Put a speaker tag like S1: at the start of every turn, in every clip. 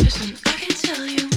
S1: Listen, I can tell you.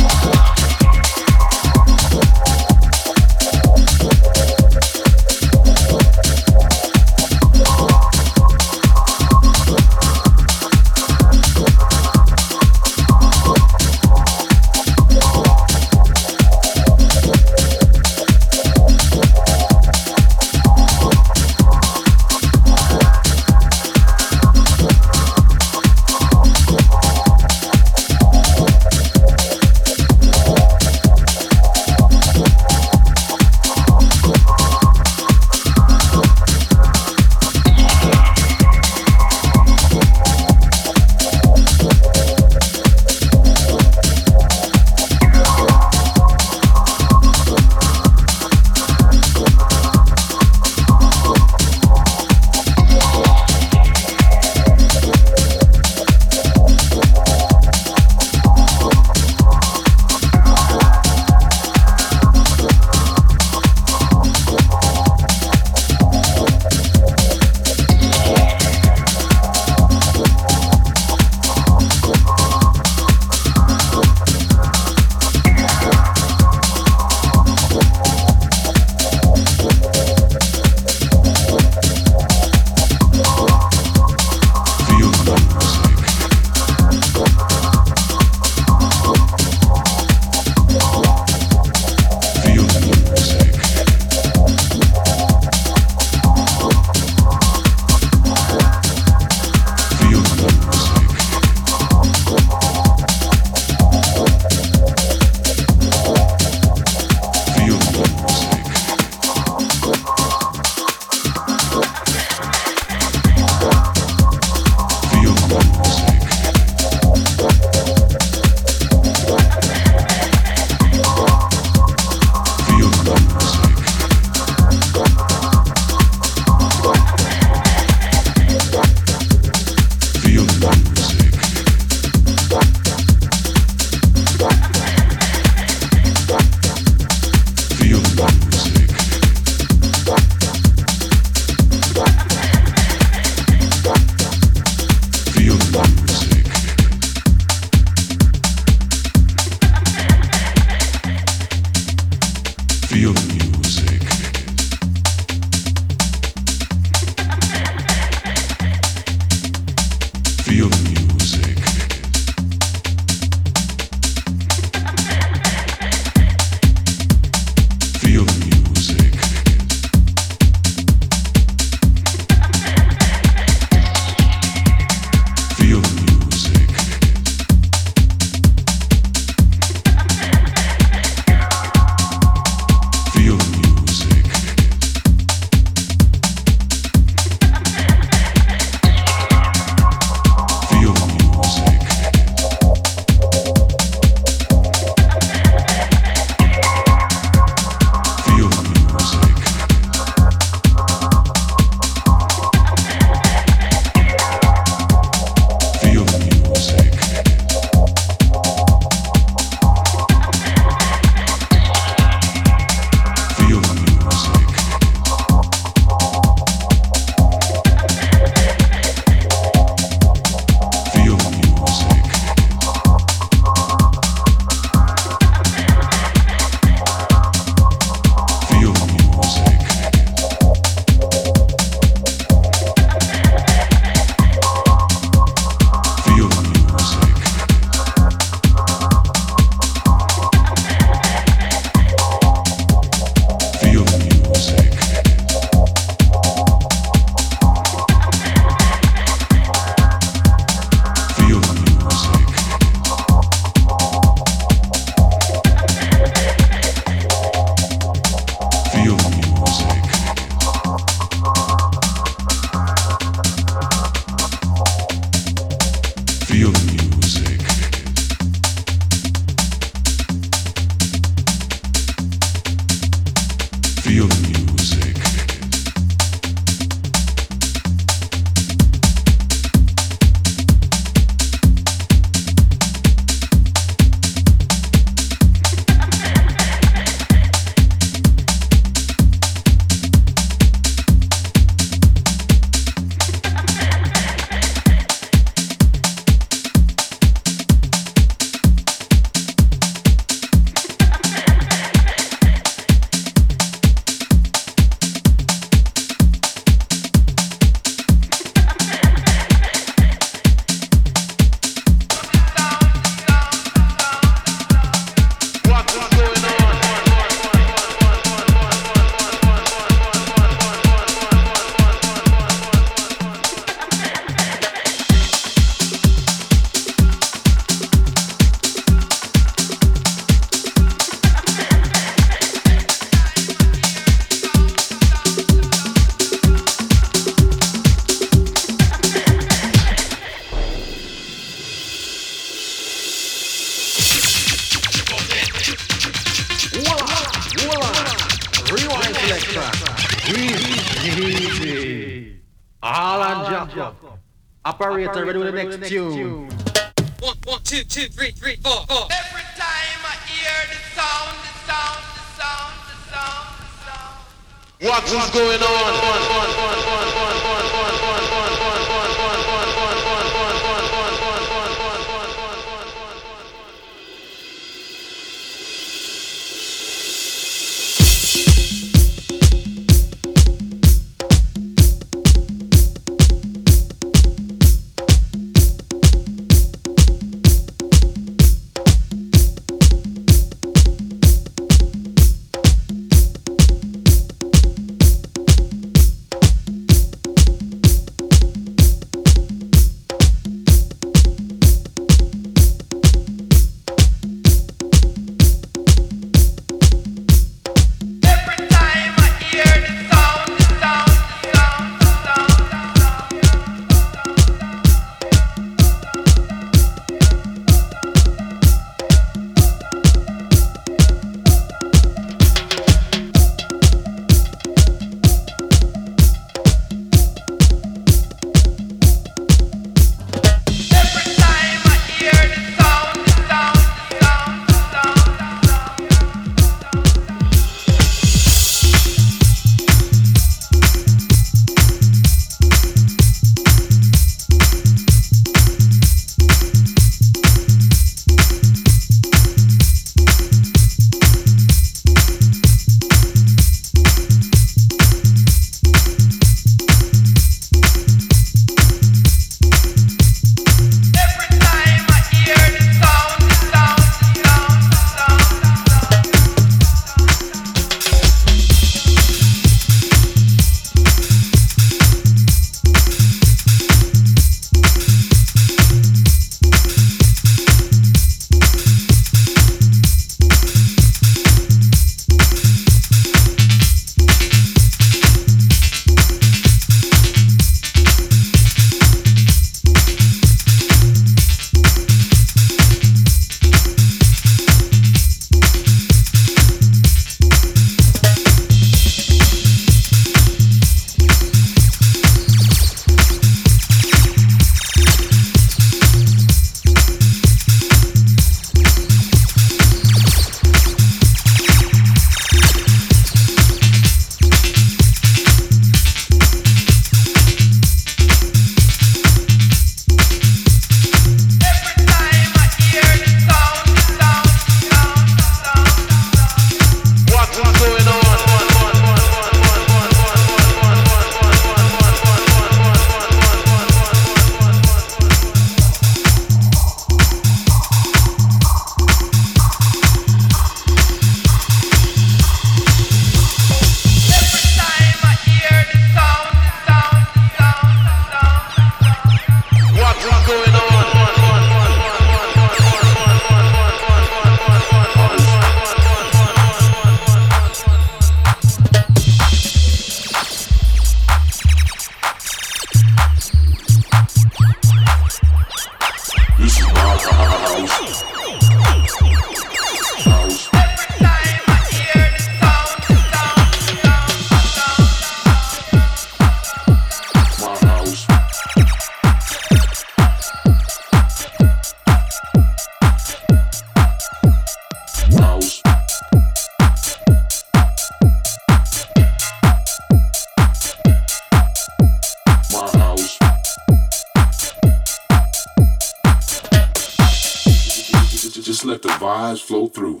S2: flow through.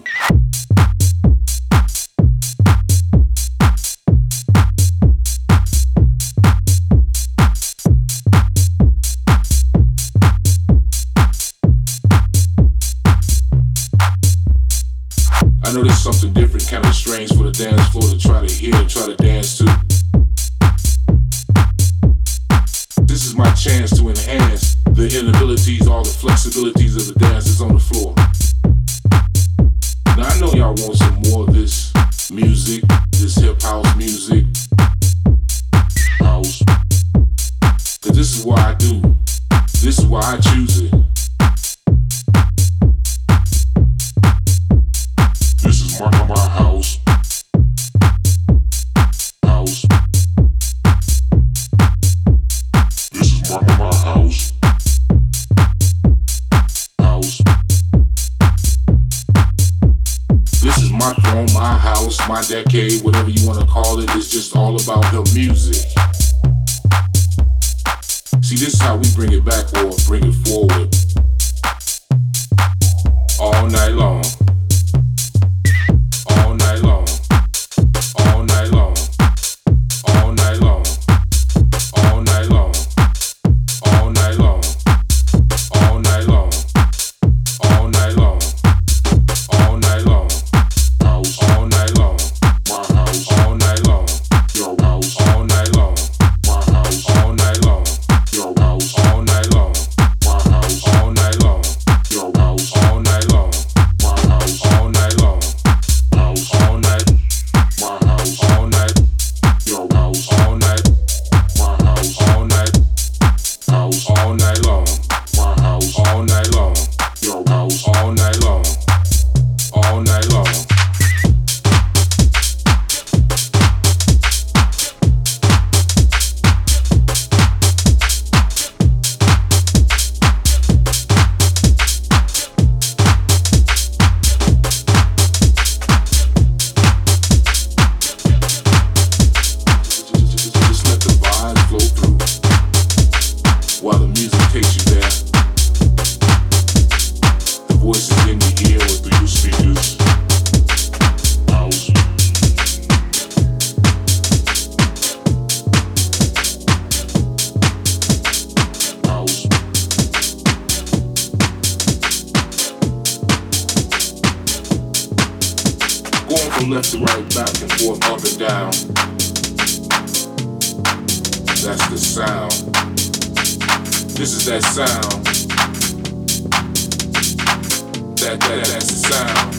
S2: I know there's something different, kind of strange for the dance floor to try to hear and try to dance to. This is my chance to enhance the inabilities, all the flexibilities of the dancers on the floor. I want some more of this music, this hip house music. House. Cause this is why I do. This is why I choose it. my throne, my house, my decade, whatever you want to call it, it's just all about the music. See, this is how we bring it back or bring it forward all night long. left to right, back and forth, up and down. That's the sound. This is that sound. That, that, that's the sound.